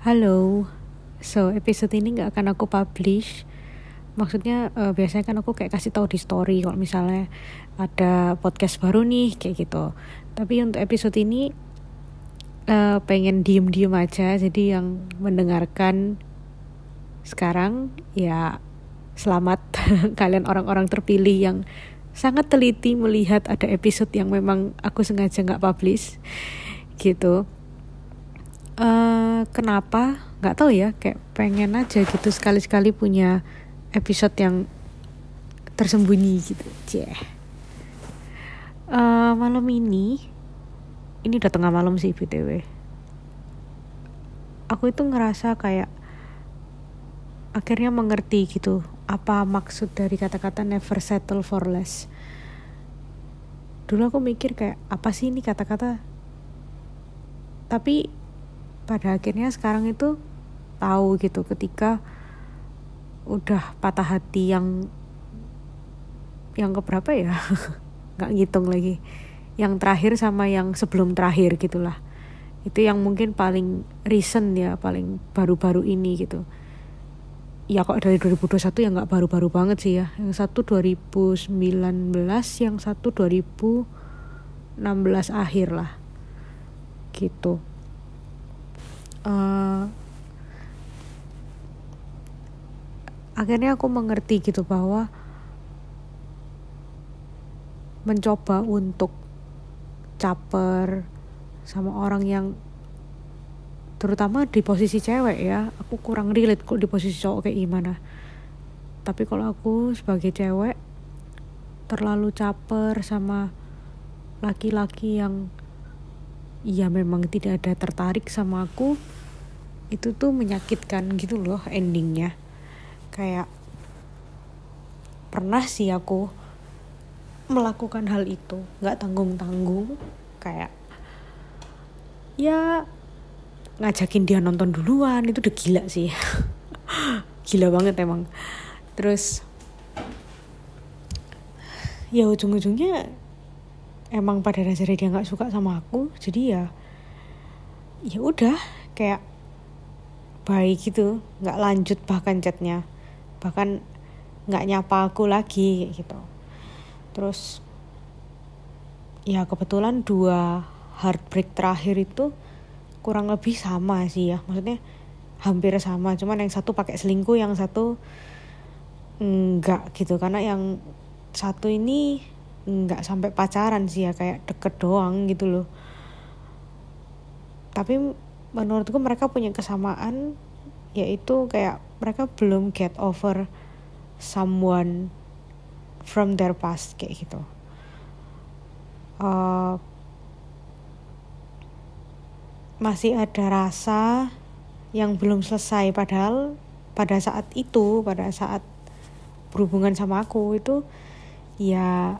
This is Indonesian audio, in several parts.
Halo, so episode ini nggak akan aku publish. Maksudnya uh, biasanya kan aku kayak kasih tahu di story kalau misalnya ada podcast baru nih kayak gitu. Tapi untuk episode ini uh, pengen diem-diem aja. Jadi yang mendengarkan sekarang ya selamat kalian orang-orang terpilih yang sangat teliti melihat ada episode yang memang aku sengaja nggak publish gitu uh, kenapa? Nggak tahu ya kayak pengen aja gitu sekali-sekali punya episode yang tersembunyi gitu. Cie uh, malam ini ini udah tengah malam sih btw aku itu ngerasa kayak akhirnya mengerti gitu apa maksud dari kata-kata never settle for less. Dulu aku mikir kayak apa sih ini kata-kata? Tapi pada akhirnya sekarang itu tahu gitu ketika udah patah hati yang yang keberapa ya? Nggak ngitung lagi. Yang terakhir sama yang sebelum terakhir gitulah. Itu yang mungkin paling recent ya paling baru-baru ini gitu. Ya kok dari 2021 ya nggak baru-baru banget sih ya. Yang satu 2019 yang satu 2016 akhir lah. Gitu uh, akhirnya aku mengerti gitu bahwa mencoba untuk caper sama orang yang terutama di posisi cewek ya aku kurang relate kok di posisi cowok kayak gimana. Tapi kalau aku sebagai cewek terlalu caper sama laki-laki yang ya memang tidak ada tertarik sama aku. Itu tuh menyakitkan gitu loh endingnya. Kayak pernah sih aku melakukan hal itu nggak tanggung tanggung kayak ya ngajakin dia nonton duluan itu udah gila sih. Gila banget emang. Terus ya ujung-ujungnya emang pada dasarnya dia nggak suka sama aku jadi ya ya udah kayak baik gitu nggak lanjut bahkan chatnya bahkan nggak nyapa aku lagi gitu. Terus ya kebetulan dua heartbreak terakhir itu kurang lebih sama sih ya maksudnya hampir sama cuman yang satu pakai selingkuh yang satu enggak gitu karena yang satu ini nggak sampai pacaran sih ya kayak deket doang gitu loh. Tapi menurutku mereka punya kesamaan yaitu kayak mereka belum get over someone from their past kayak gitu. Uh, masih ada rasa yang belum selesai padahal pada saat itu pada saat berhubungan sama aku itu ya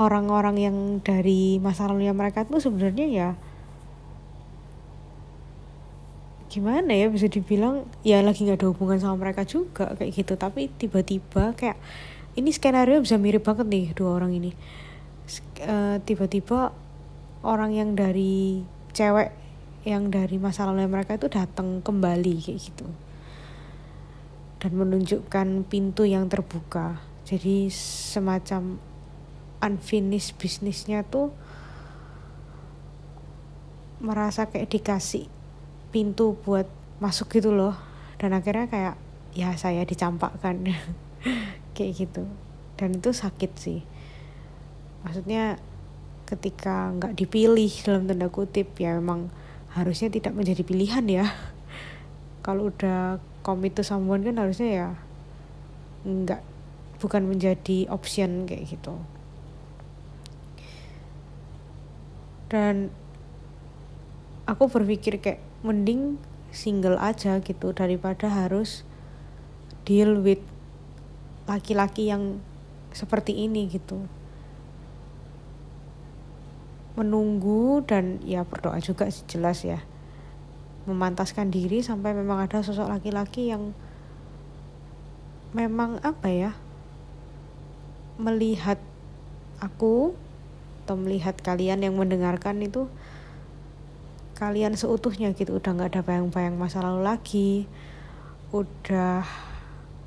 orang-orang yang dari masa lalunya mereka tuh sebenarnya ya gimana ya bisa dibilang ya lagi nggak ada hubungan sama mereka juga kayak gitu. Tapi tiba-tiba kayak ini skenario bisa mirip banget nih dua orang ini. Uh, tiba-tiba orang yang dari cewek yang dari masa lalu mereka itu datang kembali kayak gitu. Dan menunjukkan pintu yang terbuka. Jadi semacam unfinished bisnisnya tuh merasa kayak dikasih pintu buat masuk gitu loh. Dan akhirnya kayak ya saya dicampakkan. Kayak gitu. Dan itu sakit sih. Maksudnya ketika nggak dipilih dalam tanda kutip ya memang harusnya tidak menjadi pilihan ya. Kalau udah commit to someone kan harusnya ya nggak bukan menjadi option kayak gitu dan aku berpikir kayak mending single aja gitu daripada harus deal with laki-laki yang seperti ini gitu. Menunggu dan ya berdoa juga sih jelas ya. Memantaskan diri sampai memang ada sosok laki-laki yang memang apa ya melihat aku atau melihat kalian yang mendengarkan itu kalian seutuhnya gitu. Udah nggak ada bayang-bayang masa lalu lagi. Udah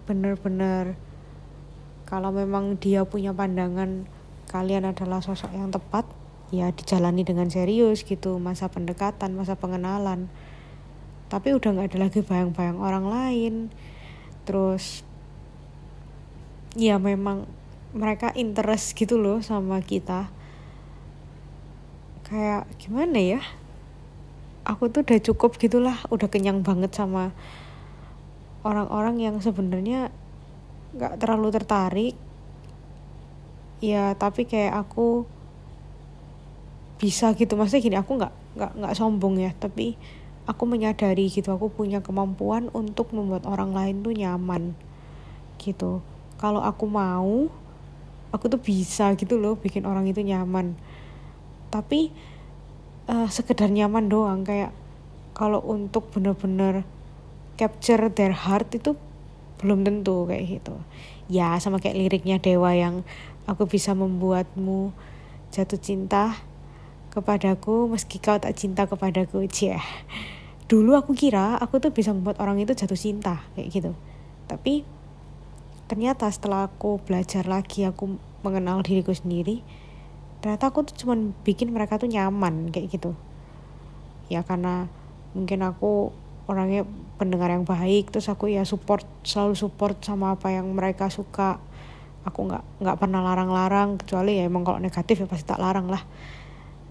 bener-bener kalau memang dia punya pandangan kalian adalah sosok yang tepat ya dijalani dengan serius gitu. Masa pendekatan masa pengenalan. Tapi udah nggak ada lagi bayang-bayang orang lain. Terus ya memang mereka interest gitu loh sama kita kayak gimana ya? Aku tuh udah cukup gitulah udah kenyang banget sama orang-orang yang sebenarnya nggak terlalu tertarik. Ya tapi kayak aku bisa gitu. Maksudnya gini aku nggak nggak nggak sombong ya tapi aku menyadari gitu. Aku punya kemampuan untuk membuat orang lain tuh nyaman gitu. Kalau aku mau aku tuh bisa gitu loh bikin orang itu nyaman tapi uh, sekedar nyaman doang. Kayak kalau untuk bener-bener capture their heart itu belum tentu kayak gitu. Ya sama kayak liriknya Dewa yang aku bisa membuatmu jatuh cinta kepadaku meski kau tak cinta kepadaku. Cie. Dulu aku kira aku tuh bisa membuat orang itu jatuh cinta kayak gitu. Tapi ternyata setelah aku belajar lagi aku mengenal diriku sendiri ternyata aku tuh cuman bikin mereka tuh nyaman kayak gitu. Ya karena mungkin aku orangnya pendengar yang baik terus aku ya support selalu support sama apa yang mereka suka. Aku nggak nggak pernah larang-larang kecuali ya emang kalau negatif ya pasti tak larang lah.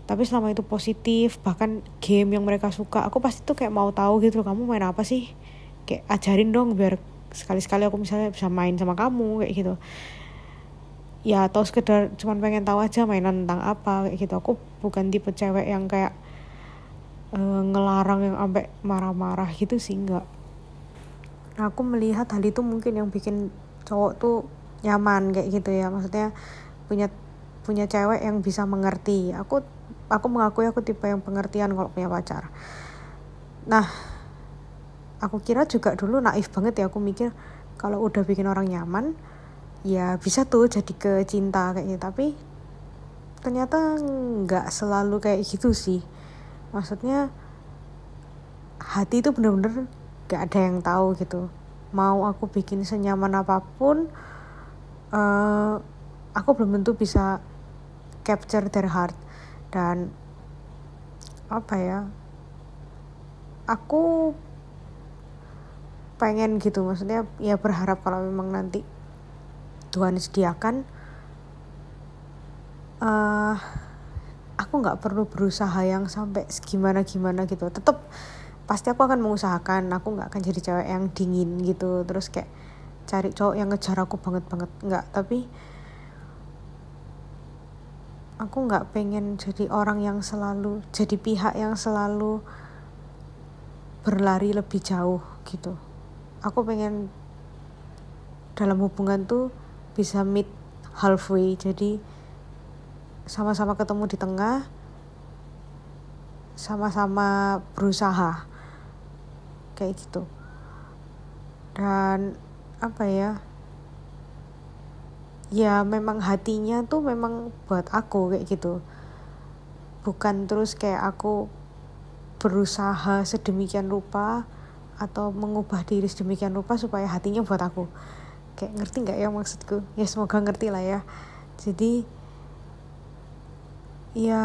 Tapi selama itu positif bahkan game yang mereka suka aku pasti tuh kayak mau tahu gitu loh kamu main apa sih? Kayak ajarin dong biar sekali-sekali aku misalnya bisa main sama kamu kayak gitu ya atau sekedar cuman pengen tahu aja mainan tentang apa kayak gitu. Aku bukan tipe cewek yang kayak uh, ngelarang yang sampai marah-marah gitu sih enggak. Nah, aku melihat hal itu mungkin yang bikin cowok tuh nyaman kayak gitu ya. Maksudnya punya punya cewek yang bisa mengerti. Aku aku mengakui aku tipe yang pengertian kalau punya pacar. Nah aku kira juga dulu naif banget ya. Aku mikir kalau udah bikin orang nyaman ya bisa tuh jadi ke cinta kayak gitu. Tapi ternyata nggak selalu kayak gitu sih. Maksudnya hati itu bener-bener gak ada yang tahu gitu. Mau aku bikin senyaman apa pun uh, aku belum tentu bisa capture their heart. Dan apa ya aku pengen gitu. Maksudnya ya berharap kalau memang nanti Tuhan sediakan uh, aku nggak perlu berusaha yang sampai gimana gimana gitu. Tetap pasti aku akan mengusahakan aku nggak akan jadi cewek yang dingin gitu. Terus kayak cari cowok yang ngejar aku banget banget nggak. Tapi aku nggak pengen jadi orang yang selalu jadi pihak yang selalu berlari lebih jauh gitu. Aku pengen dalam hubungan tuh bisa meet halfway. Jadi sama-sama ketemu di tengah sama-sama berusaha. Kayak gitu. Dan apa ya ya memang hatinya tuh memang buat aku kayak gitu. Bukan terus kayak aku berusaha sedemikian rupa atau mengubah diri sedemikian rupa supaya hatinya buat aku kayak ngerti nggak ya maksudku? Ya semoga ngerti lah ya. Jadi ya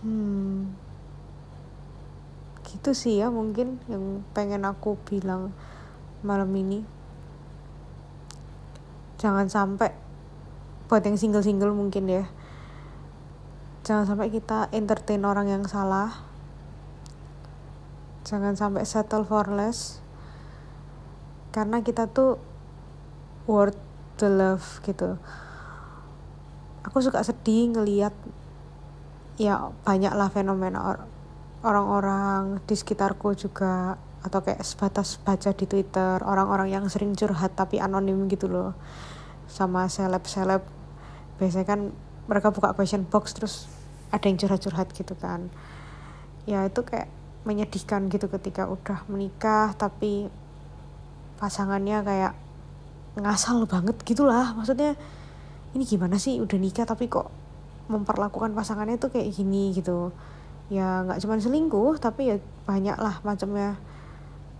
hmm, gitu sih ya mungkin yang pengen aku bilang malam ini. Jangan sampai buat yang single-single mungkin ya. Jangan sampai kita entertain orang yang salah. Jangan sampai settle for less. Karena kita tuh worth the love gitu. Aku suka sedih ngeliat ya banyak lah fenomena or orang-orang di sekitarku juga atau kayak sebatas baca di Twitter orang-orang yang sering curhat tapi anonim gitu loh sama seleb-seleb. Biasanya kan mereka buka question box terus ada yang curhat-curhat gitu kan. Ya itu kayak menyedihkan gitu ketika udah menikah tapi pasangannya kayak ngasal banget gitulah. Maksudnya ini gimana sih? Udah nikah tapi kok memperlakukan pasangannya tuh kayak gini gitu. Ya nggak cuma selingkuh tapi ya banyak lah macamnya.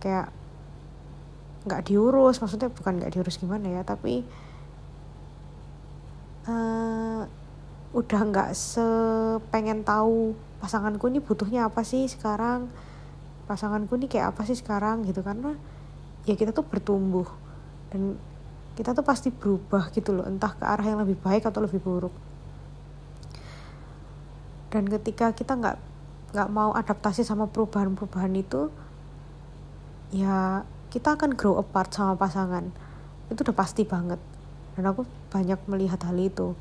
Kayak nggak diurus maksudnya bukan nggak diurus gimana ya tapi uh, udah nggak sepengen tahu pasanganku ini butuhnya apa sih sekarang pasanganku ini kayak apa sih sekarang gitu. Karena ya kita tuh bertumbuh. Dan kita tuh pasti berubah gitu loh entah ke arah yang lebih baik atau lebih buruk. Dan ketika kita nggak nggak mau adaptasi sama perubahan-perubahan itu ya kita akan grow apart sama pasangan. Itu udah pasti banget. Dan aku banyak melihat hal itu.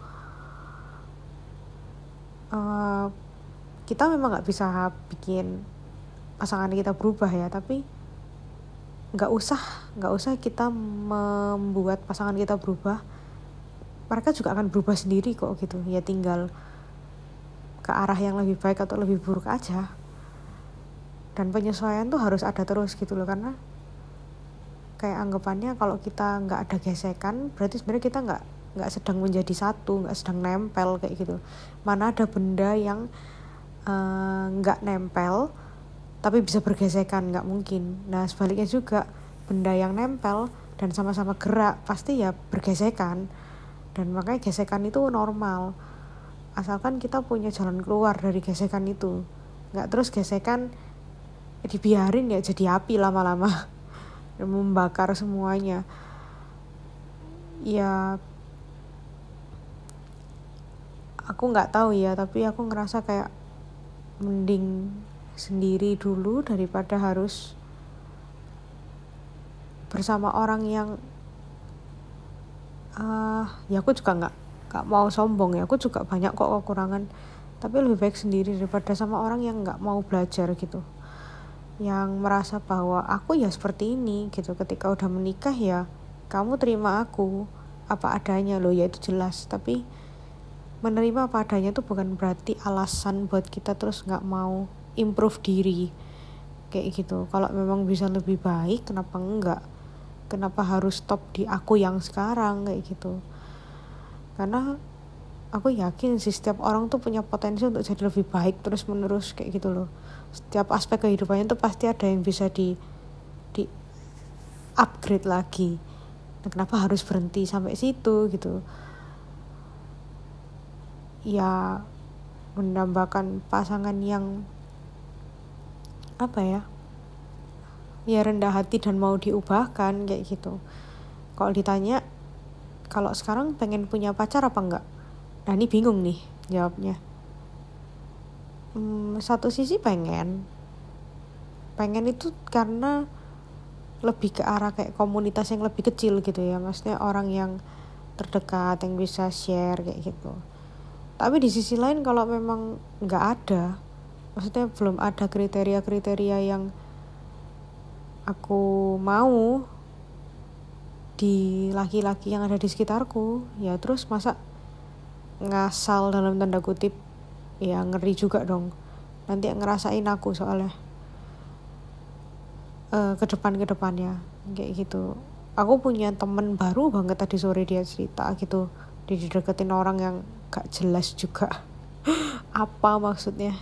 Uh, kita memang nggak bisa bikin pasangan kita berubah ya tapi nggak usah nggak usah kita membuat pasangan kita berubah mereka juga akan berubah sendiri kok gitu. Ya tinggal ke arah yang lebih baik atau lebih buruk aja. Dan penyesuaian tuh harus ada terus gitu loh karena kayak anggapannya kalau kita nggak ada gesekan berarti sebenarnya kita nggak nggak sedang menjadi satu nggak sedang nempel kayak gitu. Mana ada benda yang eh, nggak uh, nempel tapi bisa bergesekan nggak mungkin. Nah sebaliknya juga benda yang nempel dan sama-sama gerak pasti ya bergesekan. Dan makanya gesekan itu normal. Asalkan kita punya jalan keluar dari gesekan itu. Nggak terus gesekan dibiarin ya jadi api lama-lama. Membakar semuanya. Ya aku nggak tahu ya tapi aku ngerasa kayak mending sendiri dulu daripada harus bersama orang yang uh, ya aku juga nggak gak mau sombong ya. Aku juga banyak kok kekurangan. Tapi lebih baik sendiri daripada sama orang yang nggak mau belajar gitu. Yang merasa bahwa aku ya seperti ini gitu. Ketika udah menikah ya kamu terima aku apa adanya loh. Ya itu jelas. Tapi menerima apa adanya itu bukan berarti alasan buat kita terus nggak mau improve diri. Kayak gitu. Kalau memang bisa lebih baik kenapa enggak kenapa harus stop di aku yang sekarang kayak gitu. Karena aku yakin sih setiap orang tuh punya potensi untuk jadi lebih baik terus menerus kayak gitu loh. Setiap aspek kehidupannya tuh pasti ada yang bisa di di upgrade lagi. Nah, kenapa harus berhenti sampai situ gitu? Ya menambahkan pasangan yang apa ya ya rendah hati dan mau diubahkan kayak gitu. Kalau ditanya kalau sekarang pengen punya pacar apa enggak? Nah ini bingung nih jawabnya. Hmm, satu sisi pengen. Pengen itu karena lebih ke arah kayak komunitas yang lebih kecil gitu ya maksudnya orang yang terdekat yang bisa share kayak gitu. Tapi di sisi lain kalau memang nggak ada maksudnya belum ada kriteria-kriteria yang aku mau di laki-laki yang ada di sekitarku. Ya terus masa ngasal dalam tanda kutip? Ya ngeri juga dong. Nanti ngerasain aku soalnya uh, ke depan ke depannya. Kayak gitu. Aku punya temen baru banget tadi sore dia cerita gitu. Dia dideketin orang yang gak jelas juga. Apa maksudnya?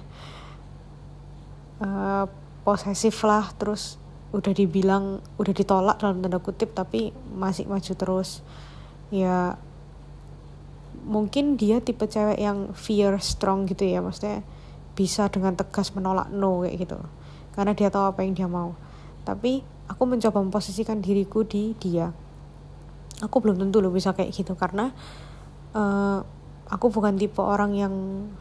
Uh, posesif lah terus udah dibilang udah ditolak dalam tanda kutip tapi masih maju terus. Ya mungkin dia tipe cewek yang fear strong gitu ya maksudnya bisa dengan tegas menolak no kayak gitu. Karena dia tahu apa yang dia mau. Tapi aku mencoba memposisikan diriku di dia. Aku belum tentu loh bisa kayak gitu karena uh, aku bukan tipe orang yang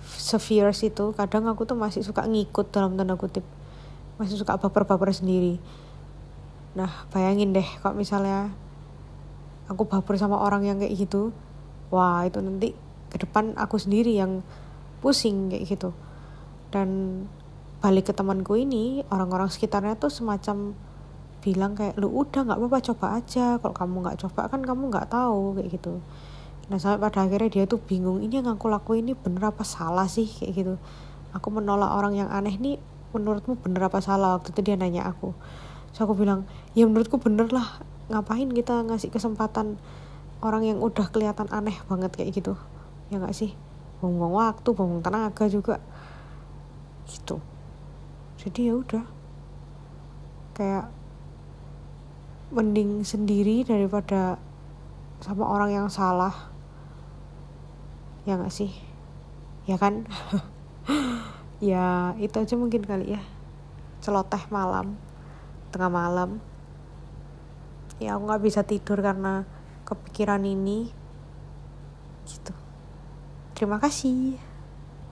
severe itu. Kadang aku tuh masih suka ngikut dalam tanda kutip masih suka baper-baper sendiri. Nah bayangin deh kalau misalnya aku baper sama orang yang kayak gitu wah itu nanti ke depan aku sendiri yang pusing kayak gitu. Dan balik ke temanku ini orang-orang sekitarnya tuh semacam bilang kayak lu udah nggak apa-apa coba aja. Kalau kamu nggak coba kan kamu nggak tahu kayak gitu. Nah sampai pada akhirnya dia tuh bingung ini yang aku lakuin ini bener apa salah sih? kayak gitu. Aku menolak orang yang aneh nih menurutmu bener apa salah? Waktu itu dia nanya aku. So aku bilang ya menurutku bener lah. Ngapain kita ngasih kesempatan orang yang udah kelihatan aneh banget kayak gitu? Ya nggak sih? Buang waktu buang tenaga juga. Gitu. Jadi ya udah. Kayak mending sendiri daripada sama orang yang salah. Ya gak sih? Ya kan ya itu aja mungkin kali ya. Celoteh malam tengah malam. Ya aku nggak bisa tidur karena kepikiran ini. Gitu. Terima kasih